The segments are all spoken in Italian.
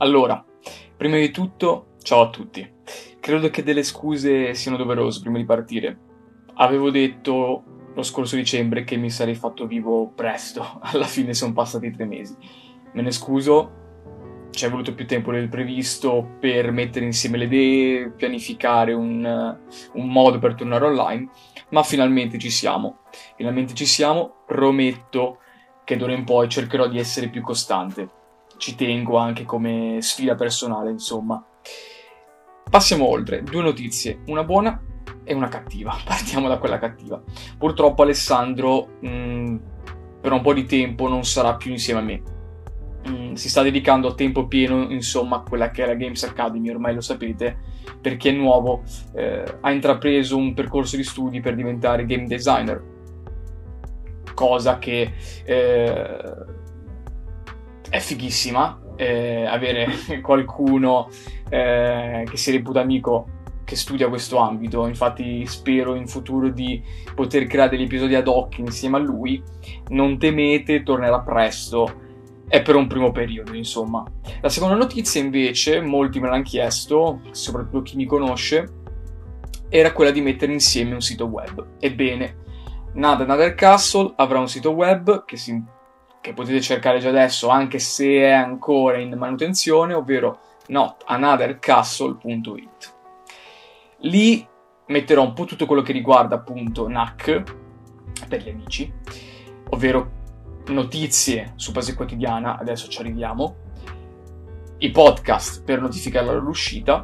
Allora, prima di tutto, ciao a tutti. Credo che delle scuse siano doverose prima di partire. Avevo detto lo scorso dicembre che mi sarei fatto vivo presto, alla fine sono passati tre mesi. Me ne scuso, ci è voluto più tempo del previsto per mettere insieme le idee, pianificare un, un modo per tornare online, ma finalmente ci siamo. Finalmente ci siamo, prometto che d'ora in poi cercherò di essere più costante. Ci tengo anche come sfida personale, insomma. Passiamo oltre, due notizie, una buona e una cattiva. Partiamo da quella cattiva. Purtroppo Alessandro mh, mm, per un po' di tempo non sarà più insieme a me Mm, si sta dedicando a tempo pieno insomma a quella che è la Games Academy, ormai lo sapete, perché è nuovo, eh, ha intrapreso un percorso di studi per diventare game designer, cosa che eh, è fighissima, eh, avere qualcuno eh, che si reputa amico che studia questo ambito, infatti spero in futuro di poter creare degli episodi ad hoc insieme a lui, non temete, tornerà presto è per un primo periodo, insomma. La seconda notizia, invece, molti me l'hanno chiesto, soprattutto chi mi conosce, era quella di mettere insieme un sito web. Ebbene, Nada Another Castle avrà un sito web che, si, che, potete cercare già adesso, anche se è ancora in manutenzione, ovvero notanothercastle.it. Lì metterò un po' tutto quello che riguarda appunto NAC per gli amici, ovvero notizie su base quotidiana, adesso ci arriviamo, i podcast per notificare la loro uscita,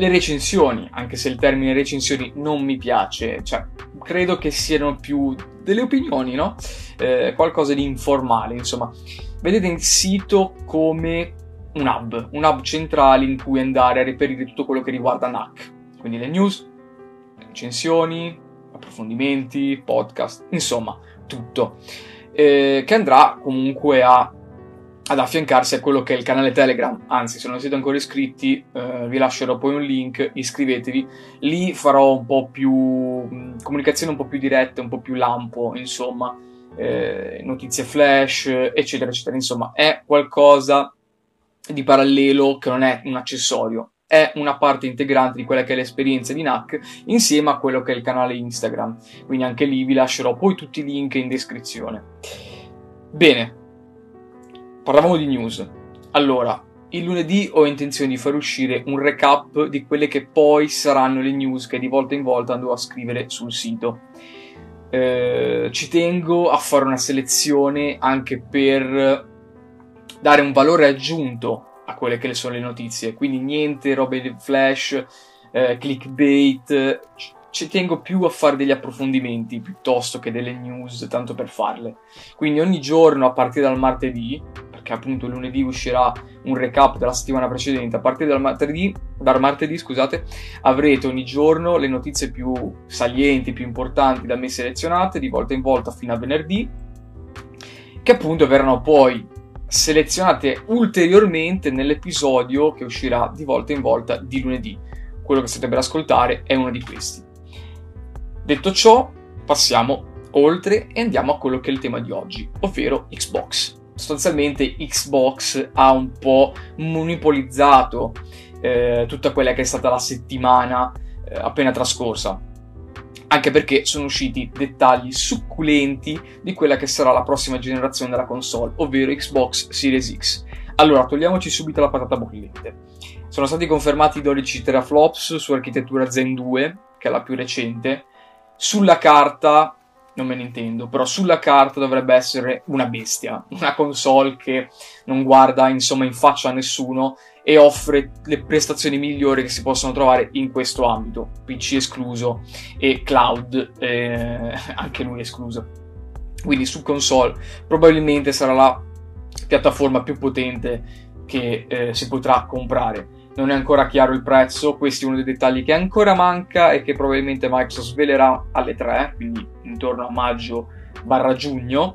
le recensioni, anche se il termine recensioni non mi piace, cioè credo che siano più delle opinioni, no? Eh, qualcosa di informale, insomma. Vedete il sito come un hub, un hub centrale in cui andare a reperire tutto quello che riguarda NAC, quindi le news, le recensioni, approfondimenti, podcast, insomma, tutto eh, che andrà comunque a, ad affiancarsi a quello che è il canale Telegram. Anzi, se non siete ancora iscritti, eh, vi lascerò poi un link, iscrivetevi. Lì farò un po' più mh, comunicazione un po' più diretta, un po' più lampo, insomma, eh, notizie flash, eccetera, eccetera. Insomma, è qualcosa di parallelo che non è un accessorio, è una parte integrante di quella che è l'esperienza di NAC insieme a quello che è il canale Instagram. Quindi anche lì vi lascerò poi tutti i link in descrizione. Bene, parlavamo di news. Allora, il lunedì ho intenzione di far uscire un recap di quelle che poi saranno le news che di volta in volta andrò a scrivere sul sito. Eh, ci tengo a fare una selezione anche per dare un valore aggiunto a quelle che sono le notizie, quindi niente robe di flash, eh, clickbait, ci tengo più a fare degli approfondimenti piuttosto che delle news, tanto per farle. Quindi ogni giorno a partire dal martedì, perché appunto lunedì uscirà un recap della settimana precedente, a partire dal martedì, dal martedì scusate, avrete ogni giorno le notizie più salienti, più importanti da me selezionate, di volta in volta fino a venerdì, che appunto verranno poi selezionate ulteriormente nell'episodio che uscirà di volta in volta di lunedì. Quello che state per ascoltare è uno di questi. Detto ciò, passiamo oltre e andiamo a quello che è il tema di oggi, ovvero Xbox. Sostanzialmente Xbox ha un po' monopolizzato eh, tutta quella che è stata la settimana eh, appena trascorsa anche perché sono usciti dettagli succulenti di quella che sarà la prossima generazione della console, ovvero Xbox Series X. Allora, togliamoci subito la patata bollente. Sono stati confermati 12 teraflops su architettura Zen 2, che è la più recente. Sulla carta, non me ne intendo, però sulla carta dovrebbe essere una bestia, una console che non guarda insomma in faccia a nessuno e offre le prestazioni migliori che si possono trovare in questo ambito, PC escluso e cloud eh, anche lui escluso. Quindi su console probabilmente sarà la piattaforma più potente che eh, si potrà comprare. Non è ancora chiaro il prezzo, questo è uno dei dettagli che ancora manca e che probabilmente Microsoft svelerà alle 3, quindi intorno a maggio barra giugno,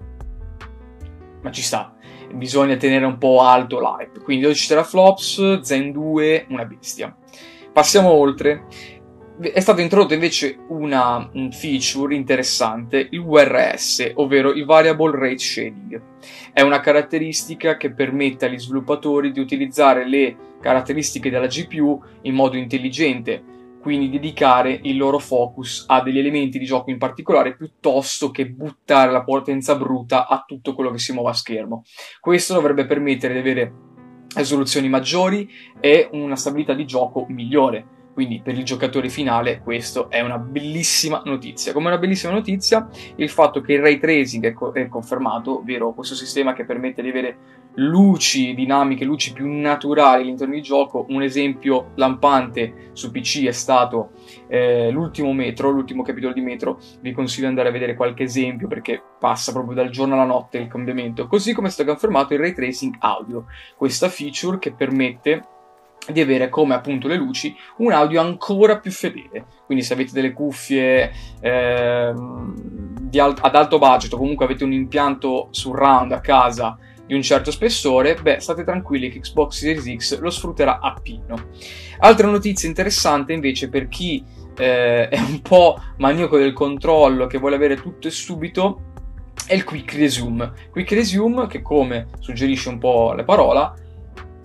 ma ci sta bisogna tenere un po' alto l'hype. Quindi 12 teraflops, Zen 2, una bestia. Passiamo oltre. È stata introdotta invece una feature interessante, il VRS, ovvero il Variable Rate Shading. È una caratteristica che permette agli sviluppatori di utilizzare le caratteristiche della GPU in modo intelligente, quindi dedicare il loro focus a degli elementi di gioco in particolare piuttosto che buttare la potenza bruta a tutto quello che si muove a schermo. Questo dovrebbe permettere di avere risoluzioni maggiori e una stabilità di gioco migliore quindi per il giocatore finale questo è una bellissima notizia. Come una bellissima notizia il fatto che il ray tracing è, co- è confermato, ovvero questo sistema che permette di avere luci dinamiche, luci più naturali all'interno di gioco. Un esempio lampante su PC è stato eh, l'ultimo metro, l'ultimo capitolo di metro. Vi consiglio di andare a vedere qualche esempio perché passa proprio dal giorno alla notte il cambiamento. Così come è stato confermato il ray tracing audio, questa feature che permette di avere come appunto le luci un audio ancora più fedele. Quindi se avete delle cuffie eh, al- ad alto budget o comunque avete un impianto surround a casa di un certo spessore, beh, state tranquilli che Xbox Series X lo sfrutterà a pieno. Altra notizia interessante invece per chi eh, è un po' maniaco del controllo, che vuole avere tutto e subito, è il Quick Resume. Quick Resume che come suggerisce un po' la parola,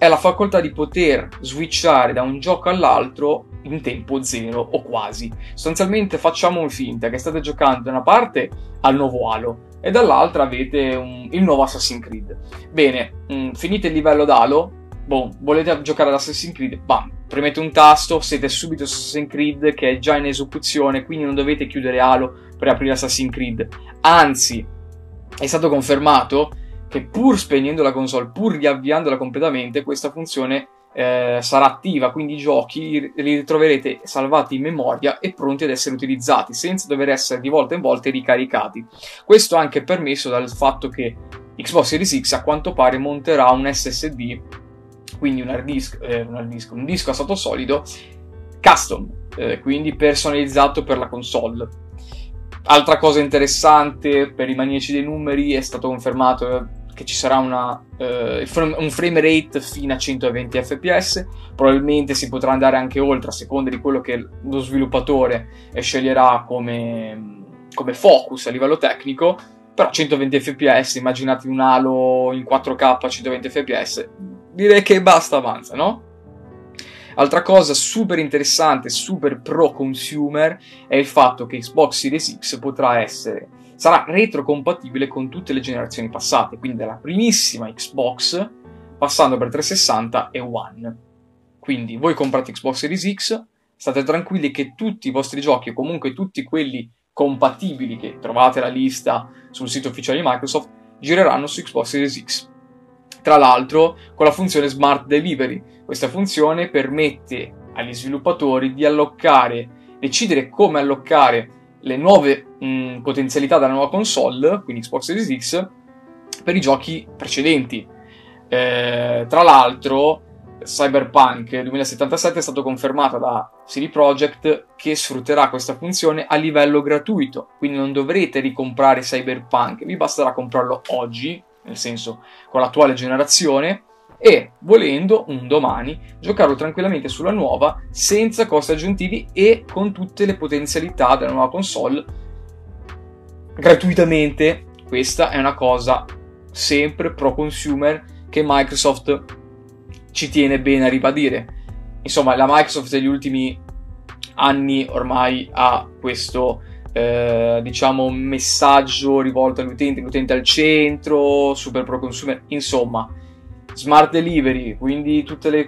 è la facoltà di poter switchare da un gioco all'altro in tempo zero o quasi. Sostanzialmente facciamo un finta che state giocando da una parte al nuovo Halo e dall'altra avete un, il nuovo Assassin's Creed. Bene, mh, mm, finite il livello d'Halo, boh, volete giocare ad Assassin's Creed, bam, premete un tasto, siete subito su Assassin's Creed che è già in esecuzione, quindi non dovete chiudere Halo per aprire Assassin's Creed. Anzi, è stato confermato che pur spegnendo la console, pur riavviandola completamente, questa funzione eh, sarà attiva, quindi i giochi li ritroverete salvati in memoria e pronti ad essere utilizzati, senza dover essere di volta in volta ricaricati. Questo anche permesso dal fatto che Xbox Series X a quanto pare monterà un SSD, quindi un hard disk, eh, un, hard disk un disco a stato solido, custom, eh, quindi personalizzato per la console. Altra cosa interessante per i maniaci dei numeri è stato confermato che ci sarà una, uh, un frame rate fino a 120 fps, probabilmente si potrà andare anche oltre a seconda di quello che lo sviluppatore sceglierà come, come focus a livello tecnico, però 120 fps, immaginate un Halo in 4K a 120 fps, direi che basta, avanza, no? Altra cosa super interessante, super pro consumer, è il fatto che Xbox Series X potrà essere sarà retrocompatibile con tutte le generazioni passate, quindi dalla primissima Xbox passando per 360 e One. Quindi voi comprate Xbox Series X, state tranquilli che tutti i vostri giochi, o comunque tutti quelli compatibili che trovate la lista sul sito ufficiale di Microsoft, gireranno su Xbox Series X. Tra l'altro, con la funzione Smart Delivery, questa funzione permette agli sviluppatori di allocare, decidere come allocare le nuove mh, mm, potenzialità della nuova console, quindi Xbox Series X, per i giochi precedenti. Eh, tra l'altro, Cyberpunk 2077 è stato confermato da CD Projekt che sfrutterà questa funzione a livello gratuito, quindi non dovrete ricomprare Cyberpunk, vi basterà comprarlo oggi, nel senso con l'attuale generazione, e volendo un domani giocarlo tranquillamente sulla nuova senza costi aggiuntivi e con tutte le potenzialità della nuova console gratuitamente. Questa è una cosa sempre pro consumer che Microsoft ci tiene bene a ribadire. Insomma, la Microsoft degli ultimi anni ormai ha questo eh, diciamo messaggio rivolto all'utente, l'utente al centro, super pro consumer, insomma, smart delivery, quindi tutte le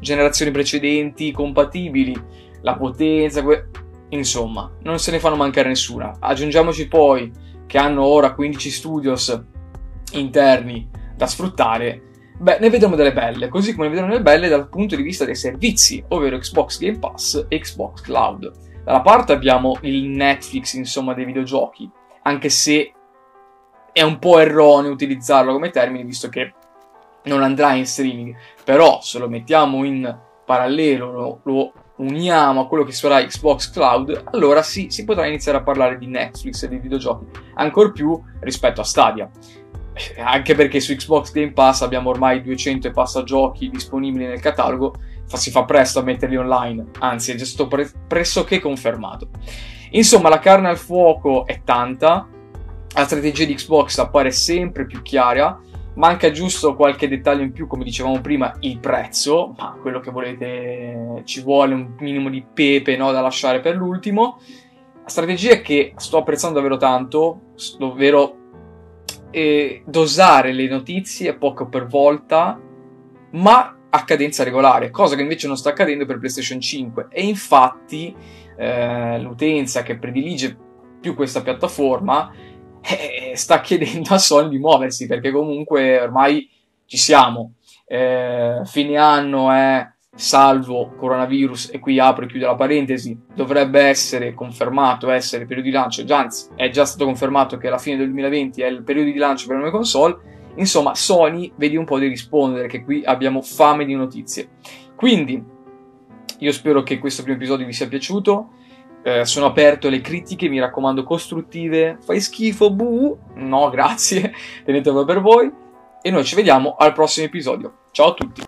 generazioni precedenti compatibili, la potenza, que- insomma, non se ne fanno mancare nessuna. Aggiungiamoci poi che hanno ora 15 studios interni da sfruttare. Beh, ne vedremo delle belle, così come ne vedremo delle belle dal punto di vista dei servizi, ovvero Xbox Game Pass e Xbox Cloud. Dalla parte abbiamo il Netflix, insomma, dei videogiochi, anche se è un po' erroneo utilizzarlo come termine, visto che non andrà in streaming, però se lo mettiamo in parallelo, lo, lo uniamo a quello che sarà Xbox Cloud, allora sì, si potrà iniziare a parlare di Netflix e di videogiochi, ancora più rispetto a Stadia. Anche perché su Xbox Game Pass abbiamo ormai 200 e passa giochi disponibili nel catalogo si fa presto a metterli online, anzi è già stato pre- pressoché confermato. Insomma, la carne al fuoco è tanta, la strategia di Xbox appare sempre più chiara, manca giusto qualche dettaglio in più, come dicevamo prima, il prezzo, ma quello che volete ci vuole un minimo di pepe no, da lasciare per l'ultimo. La strategia che sto apprezzando davvero tanto, ovvero eh, dosare le notizie poco per volta, ma a cadenza regolare, cosa che invece non sta accadendo per PlayStation 5 e infatti eh, l'utenza che predilige più questa piattaforma eh, sta chiedendo a Sony di muoversi perché comunque ormai ci siamo. Eh, fine anno è salvo coronavirus e qui apro e chiudo la parentesi. Dovrebbe essere confermato essere il periodo di lancio già, anzi è già stato confermato che alla fine del 2020 è il periodo di lancio per le nuove console. Insomma Sony vedi un po' di rispondere che qui abbiamo fame di notizie. Quindi io spero che questo primo episodio vi sia piaciuto eh, sono aperto alle critiche, mi raccomando, costruttive. Fai schifo, buh. No, grazie, tenetelo per voi. E noi ci vediamo al prossimo episodio. Ciao a tutti.